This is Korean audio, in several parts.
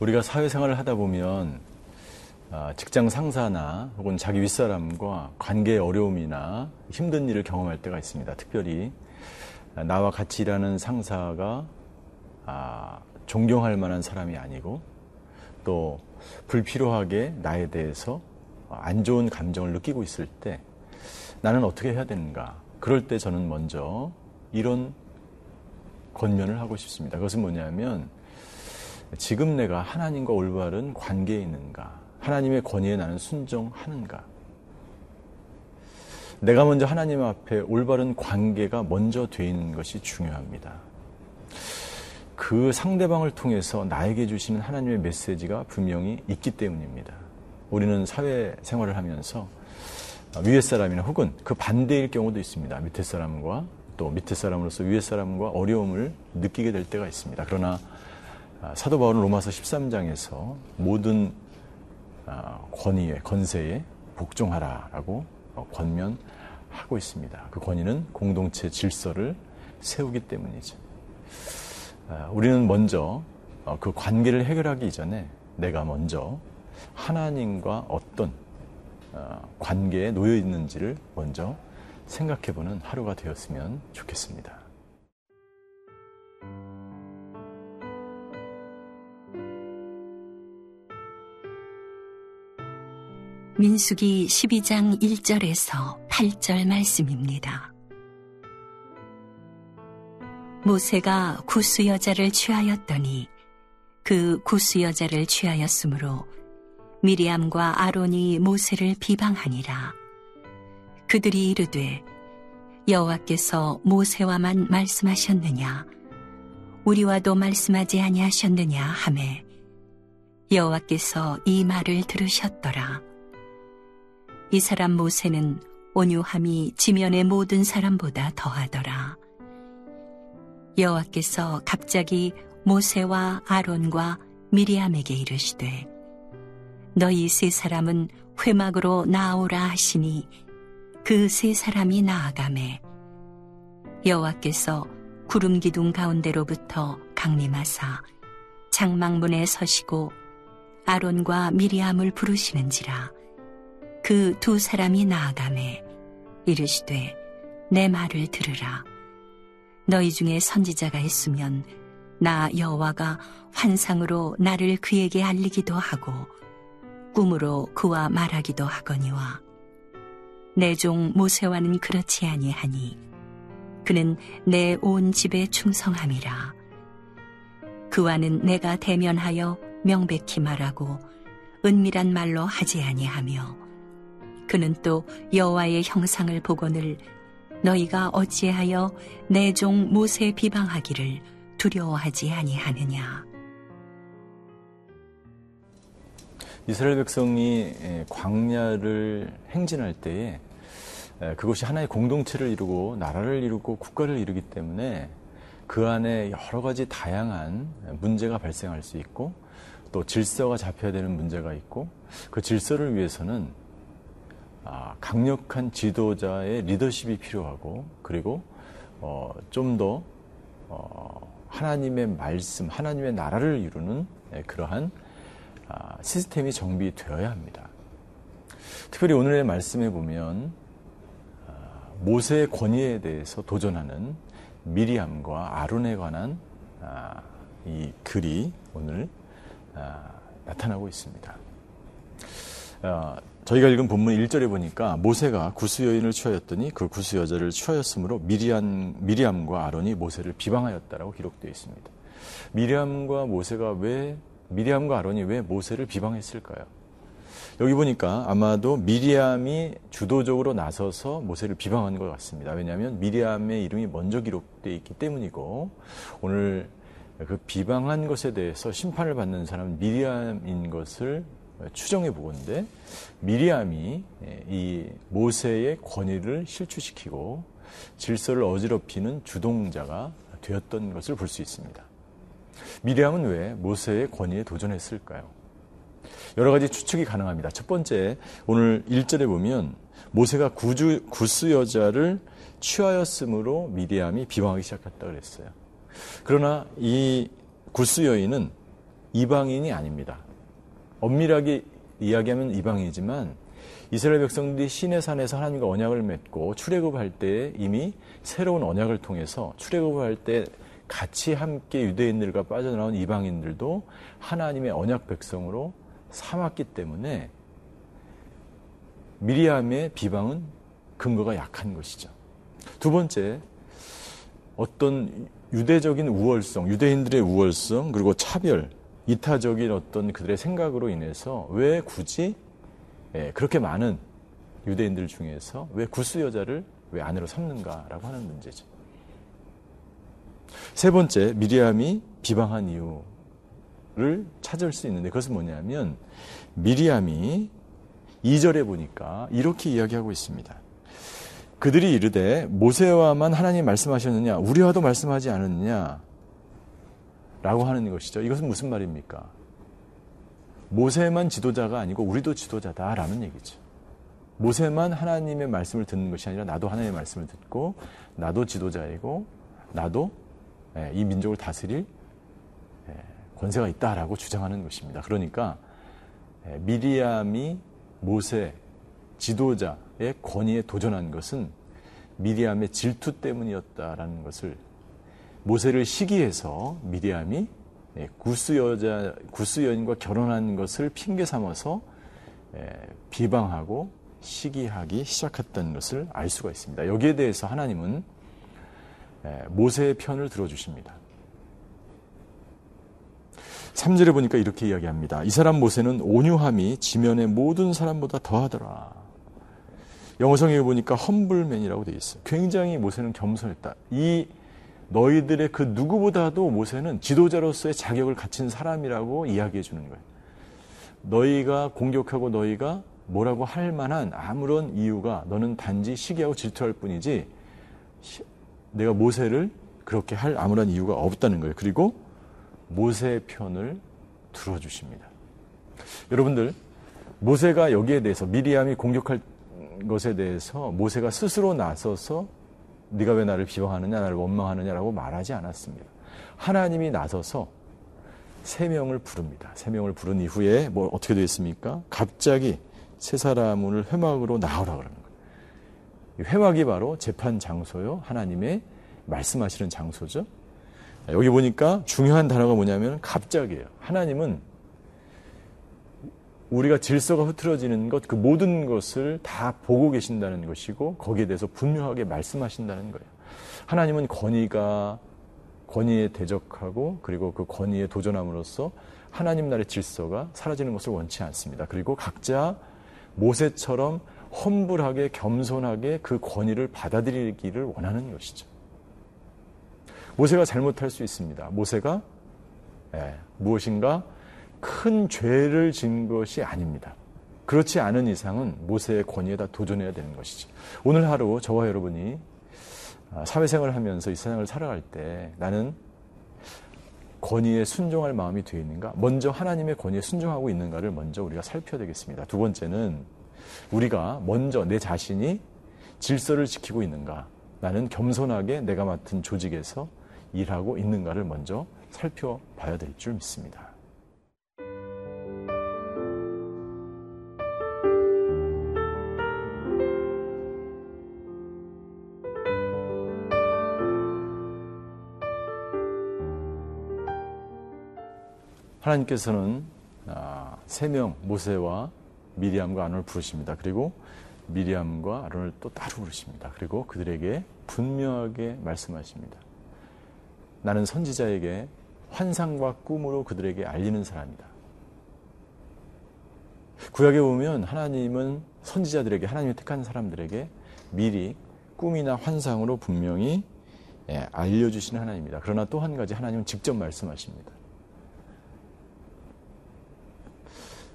우리가 사회생활을 하다 보면 아, 직장 상사나 혹은 자기 윗사람과 관계의 어려움이나 힘든 일을 경험할 때가 있습니다. 특별히 나와 같이 일하는 상사가 아, 존경할 만한 사람이 아니고 또 불필요하게 나에 대해서 안 좋은 감정을 느끼고 있을 때 나는 어떻게 해야 되는가? 그럴 때 저는 먼저 이런 권면을 하고 싶습니다. 그것은 뭐냐면 지금 내가 하나님과 올바른 관계에 있는가? 하나님의 권위에 나는 순종하는가? 내가 먼저 하나님 앞에 올바른 관계가 먼저 돼 있는 것이 중요합니다. 그 상대방을 통해서 나에게 주시는 하나님의 메시지가 분명히 있기 때문입니다. 우리는 사회 생활을 하면서 위에 사람이나 혹은 그 반대일 경우도 있습니다. 밑에 사람과 또 밑에 사람으로서 위에 사람과 어려움을 느끼게 될 때가 있습니다. 그러나 아, 사도 바울은 로마서 13장에서 모든 아, 권위에 권세에 복종하라라고 어, 권면하고 있습니다. 그 권위는 공동체 질서를 세우기 때문이죠. 아, 우리는 먼저 어, 그 관계를 해결하기 이전에 내가 먼저 하나님과 어떤 어, 관계에 놓여 있는지를 먼저 생각해보는 하루가 되었으면 좋겠습니다. 민숙이 12장 1절에서 8절 말씀입니다. 모세가 구스 여자를 취하였더니 그 구스 여자를 취하였으므로 미리암과 아론이 모세를 비방하니라. 그들이 이르되 여호와께서 모세와만 말씀하셨느냐 우리와도 말씀하지 아니하셨느냐 하매 여호와께서 이 말을 들으셨더라 이 사람 모세는 온유함이 지면의 모든 사람보다 더하더라. 여호와께서 갑자기 모세와 아론과 미리암에게 이르시되 너희 세 사람은 회막으로 나오라 하시니 그 세 사람이 나아가매. 여호와께서 구름 기둥 가운데로부터 강림하사 장막문에 서시고 아론과 미리암을 부르시는지라 그 두 사람이 나아가매 이르시되 내 말을 들으라. 너희 중에 선지자가 있으면 나 여호와가 환상으로 나를 그에게 알리기도 하고 꿈으로 그와 말하기도 하거니와 내 종 모세와는 그렇지 아니하니 그는 내 온 집에 충성함이라. 그와는 내가 대면하여 명백히 말하고 은밀한 말로 하지 아니하며 그는 또 여호와의 형상을 보거늘 너희가 어찌하여 내 종 모세 비방하기를 두려워하지 아니하느냐? 이스라엘 백성이 광야를 행진할 때에 그것이 하나의 공동체를 이루고 나라를 이루고 국가를 이루기 때문에 그 안에 여러 가지 다양한 문제가 발생할 수 있고 또 질서가 잡혀야 되는 문제가 있고 그 질서를 위해서는 아, 강력한 지도자의 리더십이 필요하고 그리고 어, 좀더 어, 하나님의 말씀, 하나님의 나라를 이루는 그러한 아, 시스템이 정비되어야 합니다. 특별히 오늘의 말씀에 보면 아, 모세의 권위에 대해서 도전하는 미리암과 아론에 관한 아, 이 글이 오늘 나타나고 있습니다. 저희가 읽은 본문 1절에 보니까 모세가 구스 여인을 취하였더니 그 구스 여자를 취하였으므로 미리암, 미리암과 아론이 모세를 비방하였다라고 기록되어 있습니다. 미리암과 모세가 왜 미리암과 아론이 왜 모세를 비방했을까요? 여기 보니까 아마도 미리암이 주도적으로 나서서 모세를 비방한 것 같습니다. 왜냐하면 미리암의 이름이 먼저 기록되어 있기 때문이고 오늘 그 비방한 것에 대해서 심판을 받는 사람은 미리암인 것을 추정해 보건데 미리암이 이 모세의 권위를 실추시키고 질서를 어지럽히는 주동자가 되었던 것을 볼 수 있습니다. 미리암은 왜 모세의 권위에 도전했을까요? 여러 가지 추측이 가능합니다. 첫 번째, 오늘 1절에 보면 모세가 구주, 구스 여자를 취하였으므로 미리암이 비방하기 시작했다 그랬어요. 그러나 이 구스 여인은 이방인이 아닙니다. 엄밀하게 이야기하면 이방이지만 이스라엘 백성들이 시내 산에서 하나님과 언약을 맺고 출애굽할 때 이미 새로운 언약을 통해서 출애굽할 때 같이 함께 유대인들과 빠져나온 이방인들도 하나님의 언약 백성으로 삼았기 때문에 미리암의 비방은 근거가 약한 것이죠. 두 번째, 어떤 유대적인 우월성, 유대인들의 우월성, 그리고 차별, 이타적인 어떤 그들의 생각으로 인해서 왜 굳이 예, 그렇게 많은 유대인들 중에서 왜 구스 여자를 왜 아내로 삼는가라고 하는 문제죠. 세 번째, 미리암이 비방한 이유를 찾을 수 있는데 그것은 뭐냐면 미리암이 2절에 보니까 이렇게 이야기하고 있습니다. 그들이 이르되 모세와만 하나님 말씀하셨느냐 우리와도 말씀하지 않았느냐 라고 하는 것이죠. 이것은 무슨 말입니까? 모세만 지도자가 아니고 우리도 지도자다라는 얘기죠. 모세만 하나님의 말씀을 듣는 것이 아니라 나도 하나님의 말씀을 듣고 나도 지도자이고 나도 예, 이 민족을 다스릴 예, 권세가 있다라고 주장하는 것입니다. 그러니까 예, 미리암이 모세 지도자의 권위에 도전한 것은 미리암의 질투 때문이었다라는 것을 모세를 시기해서 미리암이 예, 구스 여자 구스 여인과 결혼한 것을 핑계 삼아서 예, 비방하고 시기하기 시작했다는 것을 알 수가 있습니다. 여기에 대해서 하나님은 예, 모세의 편을 들어주십니다. 3절에 보니까 이렇게 이야기합니다. 이 사람 모세는 온유함이 지면의 모든 사람보다 더하더라. 영어성에 보니까 험불맨이라고 되어 있어요. 굉장히 모세는 겸손했다. 이 너희들의 그 누구보다도 모세는 지도자로서의 자격을 갖춘 사람이라고 이야기해 주는 거예요. 너희가 공격하고 너희가 뭐라고 할 만한 아무런 이유가 너는 단지 시기하고 질투할 뿐이지 내가 모세를 그렇게 할 아무런 이유가 없다는 거예요. 그리고 모세의 편을 들어주십니다. 여러분들, 모세가 여기에 대해서 미리암이 공격할 것에 대해서 모세가 스스로 나서서 네가 왜 나를 비방하느냐, 나를 원망하느냐라고 말하지 않았습니다. 하나님이 나서서 세 명을 부릅니다. 세 명을 부른 이후에 뭐 어떻게 되었습니까? 갑자기 세 사람을 회막으로 나오라 그러는 거예요. 회막이 바로 재판 장소요. 하나님의 말씀하시는 장소죠. 여기 보니까 중요한 단어가 뭐냐면 갑자기예요. 하나님은 우리가 질서가 흐트러지는 것, 그 모든 것을 다 보고 계신다는 것이고 거기에 대해서 분명하게 말씀하신다는 거예요. 하나님은 권위가 권위에 대적하고 그리고 그 권위에 도전함으로써 하나님 나라의 질서가 사라지는 것을 원치 않습니다. 그리고 각자 모세처럼 험불하게 겸손하게 그 권위를 받아들이기를 원하는 것이죠. 모세가 잘못할 수 있습니다. 모세가 예, 무엇인가 큰 죄를 진 것이 아닙니다. 그렇지 않은 이상은 모세의 권위에다 도전해야 되는 것이죠. 오늘 하루 저와 여러분이 아, 사회생활을 하면서 이 세상을 살아갈 때 나는 권위에 순종할 마음이 되어 있는가? 먼저 하나님의 권위에 순종하고 있는가를 먼저 우리가 살펴야 되겠습니다. 두 번째는 우리가 먼저 내 자신이 질서를 지키고 있는가? 나는 겸손하게 내가 맡은 조직에서 일하고 있는가를 먼저 살펴봐야 될 줄 믿습니다. 하나님께서는 아, 세명 모세와 미리암과 아론을 부르십니다. 그리고 미리암과 아론을 또 따로 부르십니다. 그리고 그들에게 분명하게 말씀하십니다. 나는 선지자에게 환상과 꿈으로 그들에게 알리는 사람이다. 구약에 보면 하나님은 선지자들에게 하나님이 택한 사람들에게 미리 꿈이나 환상으로 분명히 예, 알려주시는 하나님입니다. 그러나 또 한 가지 하나님은 직접 말씀하십니다.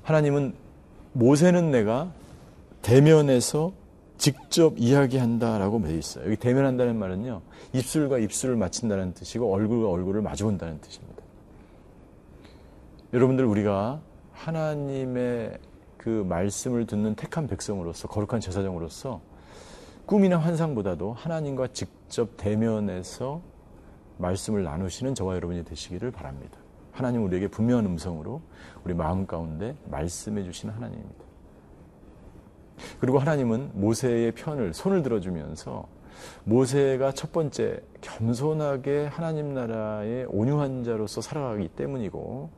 하나님은 모세는 내가 대면에서 직접 이야기한다라고 되어 있어요. 여기 대면한다는 말은요, 입술과 입술을 맞춘다는 뜻이고 얼굴과 얼굴을 마주본다는 뜻입니다. 여러분들 우리가 하나님의 그 말씀을 듣는 택한 백성으로서 거룩한 제사장으로서 꿈이나 환상보다도 하나님과 직접 대면해서 말씀을 나누시는 저와 여러분이 되시기를 바랍니다. 하나님 우리에게 분명한 음성으로 우리 마음 가운데 말씀해 주시는 하나님입니다. 그리고 하나님은 모세의 편을 손을 들어주면서 모세가 첫 번째 겸손하게 하나님 나라의 온유한 자로서 살아가기 때문이고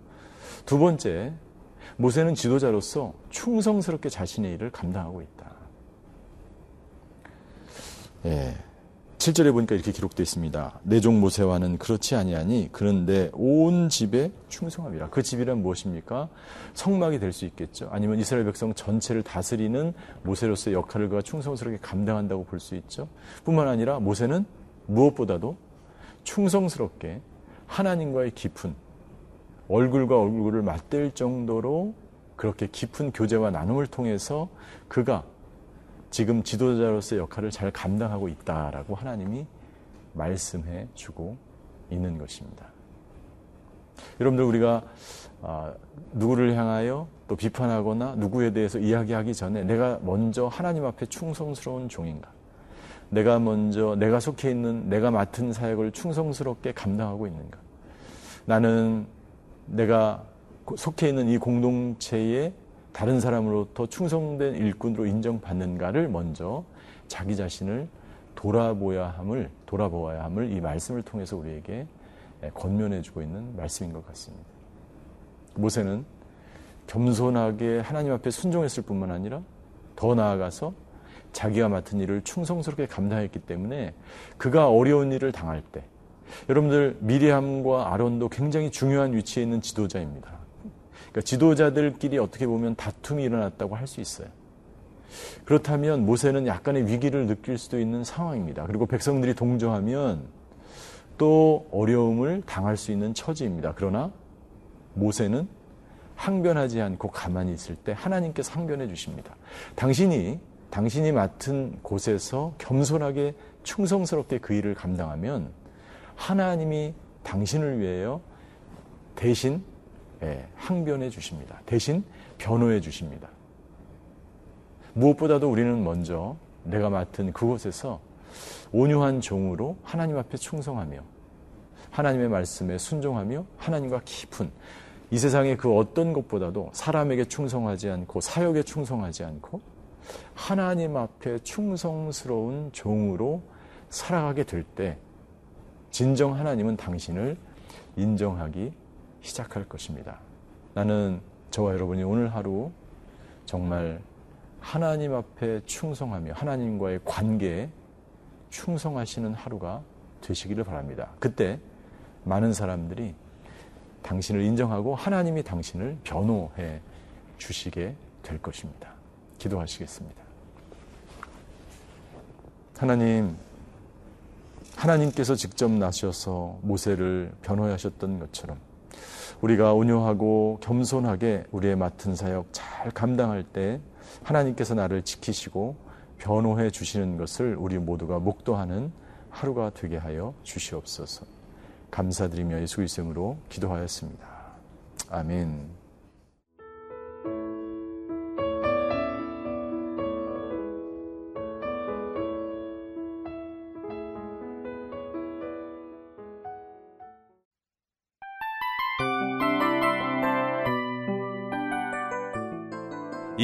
두 번째 모세는 지도자로서 충성스럽게 자신의 일을 감당하고 있다. 예. 7절에 보니까 이렇게 기록되어 있습니다. 내종 모세와는 그렇지 아니하니 그는 내 온 집에 충성함이라. 그 집이란 무엇입니까? 성막이 될 수 있겠죠. 아니면 이스라엘 백성 전체를 다스리는 모세로서의 역할을 그가 충성스럽게 감당한다고 볼 수 있죠. 뿐만 아니라 모세는 무엇보다도 충성스럽게 하나님과의 깊은 얼굴과 얼굴을 맞댈 정도로 그렇게 깊은 교제와 나눔을 통해서 그가 지금 지도자로서의 역할을 잘 감당하고 있다라고 하나님이 말씀해 주고 있는 것입니다. 여러분들 우리가 아, 누구를 향하여 또 비판하거나 누구에 대해서 이야기하기 전에 내가 먼저 하나님 앞에 충성스러운 종인가? 내가 먼저 내가 속해 있는 내가 맡은 사역을 충성스럽게 감당하고 있는가? 나는 내가 속해 있는 이 공동체에 다른 사람으로부터 충성된 일꾼으로 인정받는가를 먼저 자기 자신을 돌아보야 함을 돌아보아야 함을 이 말씀을 통해서 우리에게 권면해 주고 있는 말씀인 것 같습니다. 모세는 겸손하게 하나님 앞에 순종했을 뿐만 아니라 더 나아가서 자기가 맡은 일을 충성스럽게 감당했기 때문에 그가 어려운 일을 당할 때 여러분들 미리암과 아론도 굉장히 중요한 위치에 있는 지도자입니다. 그러니까 지도자들끼리 어떻게 보면 다툼이 일어났다고 할 수 있어요. 그렇다면 모세는 약간의 위기를 느낄 수도 있는 상황입니다. 그리고 백성들이 동조하면 또 어려움을 당할 수 있는 처지입니다. 그러나 모세는 항변하지 않고 가만히 있을 때 하나님께서 항변해 주십니다. 당신이 당신이 맡은 곳에서 겸손하게 충성스럽게 그 일을 감당하면 하나님이 당신을 위하여 대신 예, 항변해 주십니다. 대신 변호해 주십니다. 무엇보다도 우리는 먼저 내가 맡은 그곳에서 온유한 종으로 하나님 앞에 충성하며 하나님의 말씀에 순종하며 하나님과 깊은 이 세상의 그 어떤 것보다도 사람에게 충성하지 않고 사역에 충성하지 않고 하나님 앞에 충성스러운 종으로 살아가게 될 때 진정 하나님은 당신을 인정하기 시작할 것입니다. 나는 저와 여러분이 오늘 하루 정말 하나님 앞에 충성하며 하나님과의 관계에 충성하시는 하루가 되시기를 바랍니다. 그때 많은 사람들이 당신을 인정하고 하나님이 당신을 변호해 주시게 될 것입니다. 기도하시겠습니다. 하나님, 하나님께서 직접 나셔서 모세를 변호하셨던 것처럼 우리가 온유하고 겸손하게 우리의 맡은 사역 잘 감당할 때 하나님께서 나를 지키시고 변호해 주시는 것을 우리 모두가 목도하는 하루가 되게 하여 주시옵소서. 감사드리며 예수 이름으로 기도하였습니다. 아멘.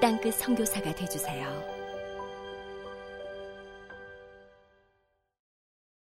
땅끝 성교사가 되주세요